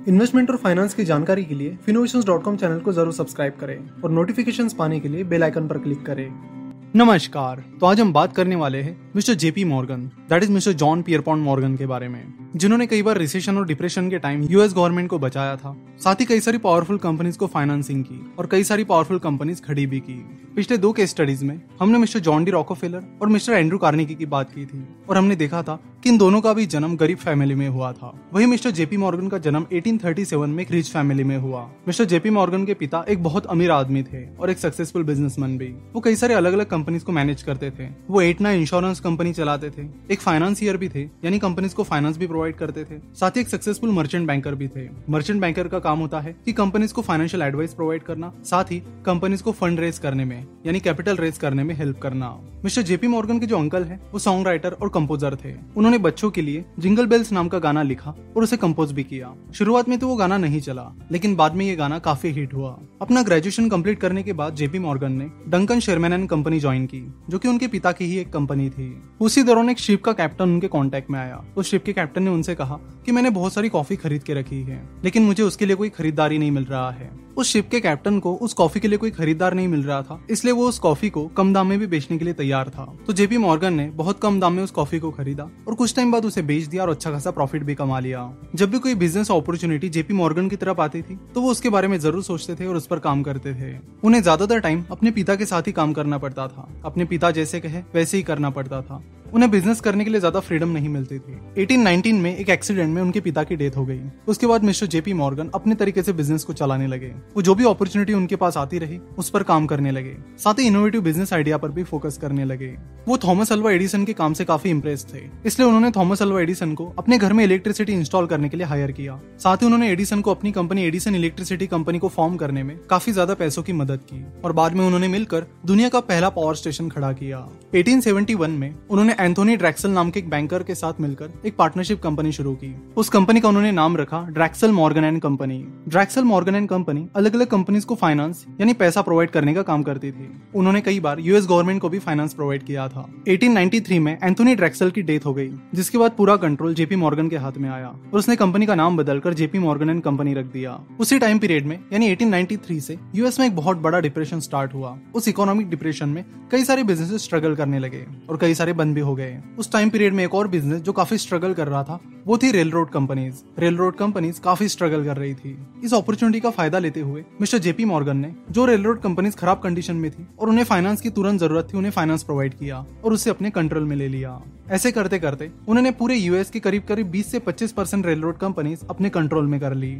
Investment और finance की जानकारी के लिए फिनोवेशन चैनल को ज़रूर सब्सक्राइब करें और नोटिफिकेशन पाने के लिए बेलाइकन पर क्लिक करें। नमस्कार तो आज हम बात करने वाले हैं mister JP Morgan that is mister John Pierpont Morgan के बारे में, जिन्होंने कई बार रिसेशन और डिप्रेशन के टाइम यूएस गवर्नमेंट को बचाया था, साथ ही कई सारी पावरफुल कंपनीज़ को फाइनेंसिंग की और कई सारी पावरफुल कंपनीज़ खड़ी भी की। पिछले दो केस स्टडीज़ में हमने मिस्टर जॉन डी रॉकोफेलर और मिस्टर एंड्रू कार्निकी की बात की थी और हमने देखा था कि इन दोनों का भी जन्म गरीब फैमिली में हुआ था। वही मिस्टर जेपी मॉर्गन का जन्म 1837 में एक रिच फैमिली में हुआ। मिस्टर जेपी मॉर्गन के पिता एक बहुत अमीर आदमी थे और एक सक्सेसफुल बिजनेसमैन भी। वो कई सारे अलग अलग कंपनीज़ को मैनेज करते थे। वो एट ना इंश्योरेंस कंपनी चलाते थे। एक फाइनेंसियर भी थे, यानी कंपनीज़ को फाइनेंस भी प्रोवाइड करते थे। साथ ही एक सक्सेसफुल मर्चेंट बैंकर भी थे। मर्चेंट बैंकर का काम होता है कि कंपनीज़ को फाइनेंशियल एडवाइस प्रोवाइड करना, साथ ही कंपनीज़ को फंड रेज करने में, यानी कैपिटल रेज करने में हेल्प करना। मिस्टर जेपी मॉर्गन के जो अंकल है, वो सॉन्ग राइटर और कंपोजर थे। उन्होंने बच्चों के लिए जिंगल बेल्स नाम का गाना लिखा और उसे कंपोज भी किया। शुरुआत में तो वो गाना नहीं चला, लेकिन बाद में ये गाना काफ़ी हिट हुआ। अपना ग्रेजुएशन कंप्लीट करने के बाद जेपी मॉर्गन ने Duncan Sherman and company join की, जो कि उनके पिता की ही एक कंपनी थी। उसी दौरान एक शिप का कैप्टन उनके कॉन्टेक्ट में आया। उस शिप के कैप्टन ने उनसे कहा कि मैंने बहुत सारी कॉफ़ी खरीद के रखी है, लेकिन मुझे उसके लिए कोई खरीदारी नहीं मिल रहा है। उस शिप के कैप्टन को उस कॉफ़ी के लिए कोई खरीदार नहीं मिल रहा था। इसलिए वो उस कॉफ़ी को कम दाम में भी बेचने के लिए तैयार था। तो जेपी मॉर्गन ने बहुत कम दाम में उस कॉफ़ी को खरीदा और कुछ टाइम बाद उसे बेच दिया और अच्छा खासा प्रॉफिट भी कमा लिया। जब भी कोई बिज़नेस अपॉर्चुनिटी जेपी मॉर्गन की तरफ़ आती थी तो वो उसके बारे में ज़रूर सोचते थे और उस पर काम करते थे। उन्हें ज़्यादातर टाइम अपने पिता के साथ ही काम करना पड़ता था। अपने पिता जैसे कहे, वैसे ही करना पड़ता था। उन्हें बिज़नेस करने के लिए ज़्यादा फ्रीडम नहीं मिलती थी। 1819 में एक एक्सीडेंट में उनके पिता की डेथ हो गई। उसके बाद मिस्टर जेपी मॉर्गन अपने तरीके से बिज़नेस को चलाने लगे। वो जो भी अपॉर्चुनिटी उनके पास आती रही, उस पर काम करने लगे। साथ ही इनोवेटिव बिज़नेस आइडिया पर भी फोकस करने लगे। वो थॉमस अल्वा एडिसन के काम से काफ़ी इंप्रेस थे। इसलिए उन्होंने थॉमस अल्वा एडिसन को अपने घर में इलेक्ट्रिसिटी इंस्टॉल करने के लिए हायर किया। साथ ही उन्होंने एडिसन को अपनी कंपनी एडिसन इलेक्ट्रिसिटी कंपनी को फॉर्म करने में काफ़ी ज़्यादा पैसों की मदद की। और बाद में उन्होंने मिलकर दुनिया का पहला पावर स्टेशन खड़ा किया। 1871 में उन्होंने एंथोनी ड्रैक्सल नाम के एक बैंकर के साथ मिलकर एक पार्टनरशिप कंपनी शुरू की। उस कंपनी का उन्होंने नाम रखा Drexel Morgan and company. Drexel Morgan and company अलग अलग कंपनीज़ को फाइनेंस यानी पैसा प्रोवाइड करने का काम करती थी। उन्होंने कई बार यूएस गवर्नमेंट को भी फाइनेंस प्रोवाइड किया था। 1893 में एंथोनी ड्रैक्सल की डेथ हो गई, जिसके बाद पूरा कंट्रोल जेपी मॉर्गन के हाथ में आया और उसने कंपनी का नाम बदलकर जेपी मॉर्गन एंड कंपनी रख दिया। उसी टाइम पीरियड में, यानी 1893 से यूएस में एक बहुत बड़ा डिप्रेशन स्टार्ट हुआ। उस इकोनॉमिक डिप्रेशन में कई सारे बिज़नेस स्ट्रगल करने लगे और कई सारे बंद भी हो गए। उस टाइम पीरियड में एक और बिज़नेस जो काफ़ी स्ट्रगल कर रहा था, वो थी rail road companies rail road companies काफ़ी स्ट्रगल कर रही थी। इस अपॉर्चुनिटी का फ़ायदा लेते हुए मिस्टर जेपी मॉर्गन ने, जो रेल रोड कंपनीज़ खराब कंडीशन में थी और उन्हें फाइनेंस की तुरंत ज़रूरत थी, उन्हें फाइनेंस प्रोवाइड किया और उसे अपने कंट्रोल में ले लिया। ऐसे करते करते उन्होंने पूरे यूएस के करीब करीब 20 से 25 परसेंट रेल रोड कंपनीज़ अपने कंट्रोल में कर ली।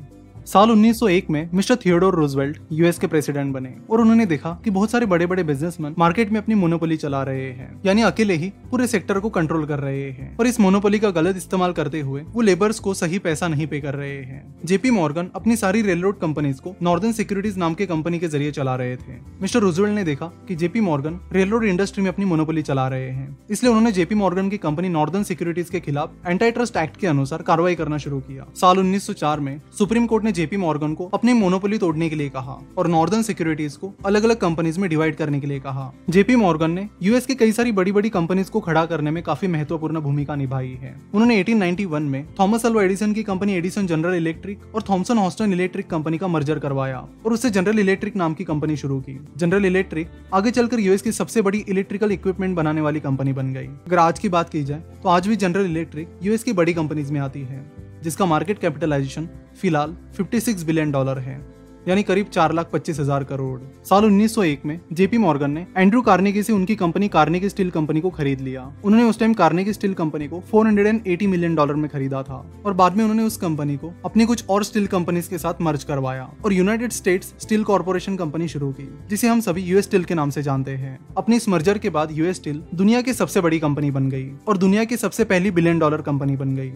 साल 1901 में मिस्टर थियोडोर रोजवेल्ट यूएस के प्रेसिडेंट बने और उन्होंने देखा कि बहुत सारे बड़े बड़े बिजनेसमैन मार्केट में अपनी मोनोपोली चला रहे हैं, यानी अकेले ही पूरे सेक्टर को कंट्रोल कर रहे हैं। और इस मोनोपोली का गलत इस्तेमाल करते हुए वो लेबर्स को सही पैसा नहीं पे कर रहे हैं। जेपी मॉर्गन अपनी सारी रेल रोड कंपनीज़ को नॉर्दर्न सिक्योरिटीज नाम के कंपनी के ज़रिए चला रहे थे। मिस्टर रोजवेल्ट ने देखा की JP Morgan rail road industry में अपनी मोनोपोली चला रहे हैं, इसलिए उन्होंने जेपी मॉर्गन की कंपनी नॉर्दर्न सिक्योरिटीज के खिलाफ एंटी ट्रस्ट एक्ट के अनुसार कार्रवाई करना शुरू किया। साल 1904 में सुप्रीम कोर्ट ने जेपी मॉर्गन को अपनी मोनोपोली तोड़ने के लिए कहा और नॉर्दर्न सिक्योरिटीज को अलग अलग कंपनीज़ में डिवाइड करने के लिए कहा। जेपी मॉर्गन ने यूएस के कई सारी बड़ी बड़ी कंपनीज़ को खड़ा करने में काफ़ी महत्वपूर्ण भूमिका निभाई है। उन्होंने 1891 में थॉमस अल्वा एडिसन की कंपनी एडिसन जनरल इलेक्ट्रिक और थॉमसन हॉस्टन इलेक्ट्रिक कंपनी का मर्जर करवाया और उससे जनरल इलेक्ट्रिक नाम की कंपनी शुरू की। जनरल इलेक्ट्रिक आगे चलकर यूएस की सबसे बड़ी इलेक्ट्रिकल इक्विपमेंट बनाने वाली कंपनी बन गई। अगर आज की बात की जाए तो आज भी जनरल इलेक्ट्रिक यूएस की बड़ी कंपनीज़ में आती है। जिसका मार्केट कैपिटलाइजेशन फ़िलहाल 56 बिलियन डॉलर है, यानी करीब चार लाख पच्चीस हज़ार करोड़। साल 1901 में जेपी मॉर्गन ने एंड्रू कार्नेगी से उनकी कंपनी कार्नेगी स्टील कंपनी को खरीद लिया। उन्होंने उस टाइम कार्नेगी स्टील कंपनी को 480 मिलियन डॉलर में खरीदा था और बाद में उन्होंने उस कंपनी को अपनी कुछ और स्टील कंपनीज़ के साथ मर्ज करवाया और United States Steel Corporation company शुरू की, जिसे हम सभी यूएस स्टील के नाम से जानते हैं। अपनी इस मर्जर के बाद यूएस स्टील दुनिया की सबसे बड़ी कंपनी बन गई और दुनिया की सबसे पहली बिलियन डॉलर कंपनी बन गई।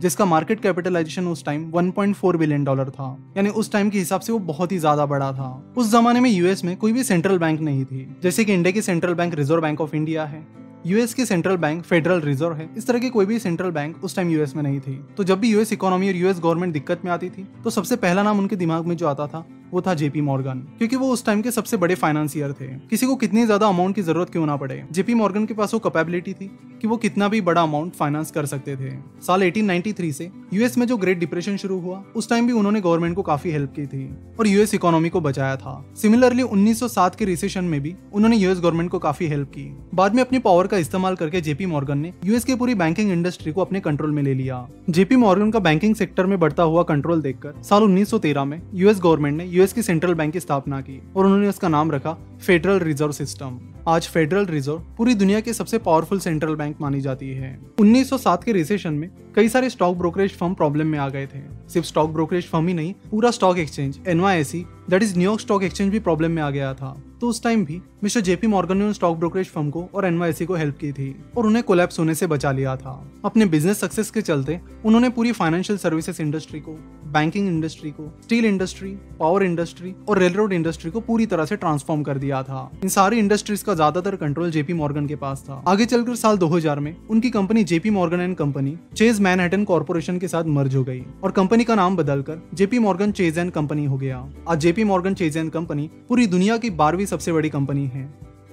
जिसका मार्केट कैपिटलाइजेशन उस टाइम 1.4 बिलियन डॉलर था। यानी उस टाइम के हिसाब से वो बहुत ही ज़्यादा बड़ा था। उस जमाने में यूएस में कोई भी सेंट्रल बैंक नहीं थी। जैसे कि इंडिया की central bank Reserve Bank of India है। यूएस की सेंट्रल बैंक फेडरल रिज़र्व है। इस तरह की कोई भी सेंट्रल बैंक उस टाइम यूएस में नहीं थी। तो जब भी यूएस इकोनॉमी और यूएस गवर्नमेंट दिक्कत में आती थी तो सबसे पहला नाम उनके दिमाग में जो आता था वो था जेपी मॉर्गन क्योंकि वो उस टाइम के सबसे बड़े फाइनेंसियर थे। किसी को कितनी ज़्यादा अमाउंट की ज़रूरत क्यों ना पड़े? जेपी मॉर्गन के पास वो कैपेबिलिटी थी कि वो कितना भी बड़ा अमाउंट फाइनेंस कर सकते थे। साल 1893 से यूएस में जो ग्रेट डिप्रेशन शुरू हुआ, उस टाइम भी उन्होंने गवर्नमेंट को काफ़ी हेल्प की थी और यूएस इकोनॉमी को बचाया था। सिमिलरली 1907 के रिसेशन में भी उन्होंने यूएस गवर्नमेंट को काफ़ी हेल्प की। बाद में अपनी पावर का इस्तेमाल करके जेपी मॉर्गन ने यूएस की पूरी बैंकिंग इंडस्ट्री को अपने कंट्रोल में ले लिया। जेपी मॉर्गन का बैंकिंग सेक्टर में बढ़ता हुआ कंट्रोल देखकर साल 1913 में यूएस गवर्नमेंट ने यूएस की सेंट्रल बैंक की स्थापना की और उन्होंने उसका नाम रखा फेडरल रिज़र्व सिस्टम। आज फेडरल रिज़र्व पूरी दुनिया के सबसे पावरफुल सेंट्रल बैंक मानी जाती है। 1907 के रिसेशन में कई सारे स्टॉक ब्रोकरेज फर्म प्रॉब्लम में आ गए थे। सिर्फ़ स्टॉक ब्रोकरेज फर्म ही नहीं, पूरा stock exchange NYSE that is New York stock exchange भी प्रॉब्लम में आ गया था। तो उस टाइम भी मिस्टर जेपी मॉर्गन ने स्टॉक ब्रोकरेज फर्म को और एनवाईसी को हेल्प की थी और उन्हें कोलैप्स होने से बचा लिया था। अपने बिज़नेस सक्सेस के चलते उन्होंने पूरी फाइनेंशियल सर्विसेज़ इंडस्ट्री को बैंकिंग इंडस्ट्री को स्टील इंडस्ट्री पावर इंडस्ट्री और रेल रोड इंडस्ट्री को पूरी तरह से ट्रांसफॉर्म कर दिया था। इन सारी इंडस्ट्रीज़ का ज़्यादातर कंट्रोल जेपी मॉर्गन के पास था। आगे चलकर साल 2000 में, उनकी company JP Morgan and company Chase Manhattan Corporation के साथ मर्ज हो गई और कंपनी का नाम बदलकर JP Morgan Chase and company हो गया। आज JP Morgan Chase and company पूरी दुनिया की बारहवीं सबसे बड़ी कंपनी है,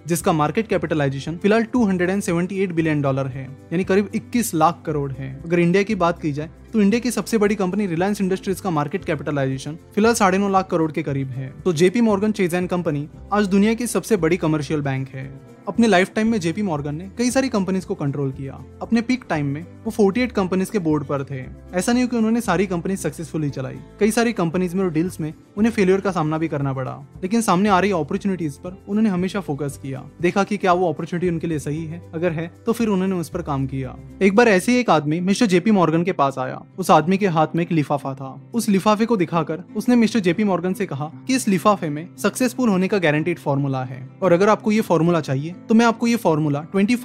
जिसका मार्केट कैपिटलाइजेशन फ़िलहाल 278 बिलियन डॉलर है, यानी करीब 21 लाख करोड़ है। अगर इंडिया की बात की जाए तो इंडिया की सबसे बड़ी कंपनी रिलायंस इंडस्ट्रीज़ का मार्केट कैपिटलाइजेशन फ़िलहाल साढ़े नौ लाख करोड़ के करीब है। तो JP Morgan Chase and company आज दुनिया की सबसे बड़ी कमर्शियल बैंक है। अपने लाइफ टाइम में जेपी मॉर्गन ने कई सारी कंपनीज़ को कंट्रोल किया। अपने पीक टाइम में वो 48 कंपनीज़ के बोर्ड पर थे। ऐसा नहीं कि उन्होंने सारी कंपनी सक्सेसफुली चलाई। कई सारी कंपनीज़ में और डील्स में उन्हें फेलियर का सामना भी करना पड़ा। लेकिन सामने आ रही अपॉर्चुनिटीज़ पर उन्होंने हमेशा फोकस किया। देखा कि क्या वो अपॉर्चुनिटी उनके लिए सही है। अगर है तो फिर उन्होंने उस पर काम किया। एक बार ऐसे ही एक आदमी, मिस्टर जेपी मॉर्गन के पास आया। उस आदमी के हाथ में एक लिफाफा था। उस लिफाफे को दिखाकर उसने मिस्टर जेपी मॉर्गन से कहा कि इस लिफाफे में सक्सेसफुल होने का गारंटीड फॉर्मूला है। और अगर आपको ये फॉर्मूला चाहिए तो मैं आपको ये फॉर्मूला ट्वेंटी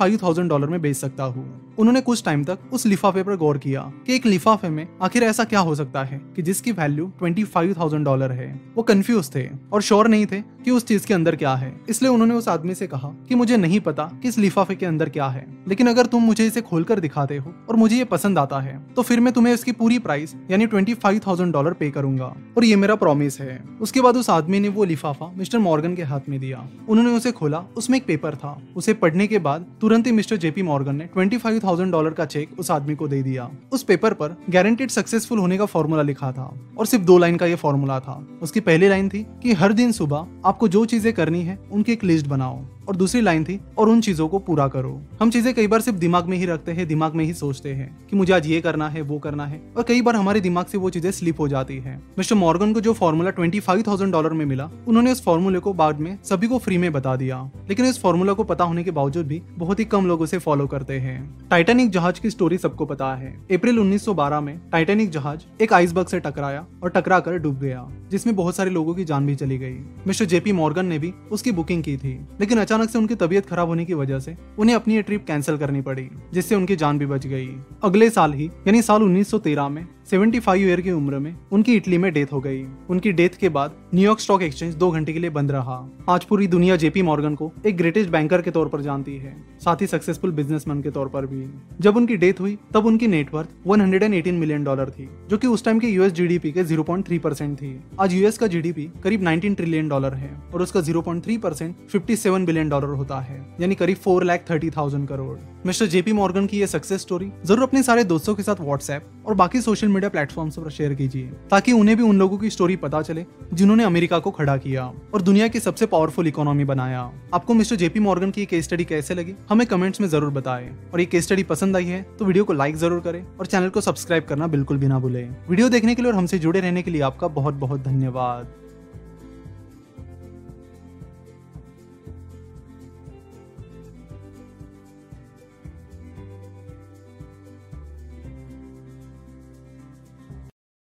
डॉलर में बेच सकता हूँ। उन्होंने कुछ टाइम तक उस लिफाफे पर गौर किया कि एक लिफाफे में आखिर ऐसा क्या हो सकता है कि जिसकी value twenty five thousand dollar है। वो कंफ्यूज थे और श्योर नहीं थे कि उस चीज़ के अंदर क्या है। इसलिए उन्होंने उस आदमी से कहा कि मुझे नहीं पता कि इस लिफाफे के अंदर क्या है। लेकिन अगर तुम मुझे इसे खोलकर दिखाते हो और मुझे ये पसंद आता है तो फिर मैं तुम्हें इसकी पूरी प्राइस यानी ट्वेंटी फाइव थाउज़ेंड डॉलर पे करूँगा। और ये मेरा प्रॉमिस है। उसके बाद उस आदमी ने वो लिफाफा मिस्टर मॉर्गन के हाथ में दिया। उन्होंने उसे खोला। उसमें एक पेपर था। उसे पढ़ने के बाद तुरंत ही मिस्टर जेपी मॉर्गन ने ट्वेंटी फाइव थाउज़ेंड डॉलर का चेक उस आदमी को दे दिया। उस पेपर पर गारंटेड सक्सेसफुल होने का फॉर्मूला लिखा था और सिर्फ़ दो लाइन का ये फॉर्मूला था। उसकी पहली लाइन थी कि हर दिन सुबह आपको जो चीज़ें करनी है, उनकी एक लिस्ट बनाओ। और दूसरी लाइन थी, और उन चीज़ों को पूरा करो। हम चीज़ें कई बार सिर्फ़ दिमाग में ही रखते हैं, दिमाग में ही सोचते हैं कि मुझे आज ये करना है, वो करना है, और कई बार हमारे दिमाग से वो चीज़ें स्लिप हो जाती है। मिस्टर मॉर्गन को जो formula twenty five thousand dollar में मिला, उन्होंने उस फॉर्मूले को बाद में सभी को फ्री में बता दिया। लेकिन इस फॉर्मूला को पता होने के बावजूद भी बहुत ही कम लोग उसे फॉलो करते हैं। टाइटेनिक जहाज़ की स्टोरी सबको पता है। अप्रैल 1912 में टाइटेनिक जहाज़ एक आइसबर्ग से टकराया और टकरा कर डूब गया, जिसमें बहुत सारे लोगों की जान भी चली गई। मिस्टर जेपी मॉर्गन ने भी उसकी बुकिंग की थी। लेकिन अचानक से उनकी तबीयत खराब होने की वजह से उन्हें अपनी ये ट्रिप कैंसिल करनी पड़ी, जिससे उनकी जान भी बच गई। अगले साल ही, यानी साल 1913 में 75 ईयर की उम्र में उनकी इटली में डेथ हो गई। उनकी डेथ के बाद न्यूयॉर्क स्टॉक एक्सचेंज दो घंटे के लिए बंद रहा। आज पूरी दुनिया जेपी मॉर्गन को एक ग्रेटेस्ट बैंकर के तौर पर जानती है, साथ ही सक्सेसफुल बिजनेसमैन के तौर पर भी। जब उनकी डेथ हुई, तब उनकी नेटवर्थ 118 मिलियन डॉलर थी, जो कि उस टाइम के यूएस जीडीपी के 0.3 परसेंट थी। आज यूएस का जीडीपी करीब 19 ट्रिलियन डॉलर है और उसका 0.3 परसेंट फिफ्टी बिलियन डॉलर होता है, यानी करीब four lakh thirty thousand crore mister JP Morgan की ये सक्सेस स्टोरी ज़रूर अपने सारे दोस्तों के साथ व्हाट्सएप और बाकी सोशल मीडिया प्लेटफॉर्म पर शेयर कीजिए, ताकि उन्हें भी उन लोगों की स्टोरी पता चले, जिन्होंने अमेरिका को खड़ा किया और दुनिया की सबसे पावरफुल इकोनॉमी बनाया। आपको मिस्टर जेपी मॉर्गन की केस स्टडी कैसे लगी? हमें कमेंट्स में ज़रूर बताए। और ये केस स्टडी पसंद आई है तो वीडियो को लाइक ज़रूर करें और चैनल को सब्सक्राइब करना बिल्कुल भी ना भूलें। वीडियो देखने के लिए और हमसे जुड़े रहने के लिए आपका बहुत बहुत धन्यवाद।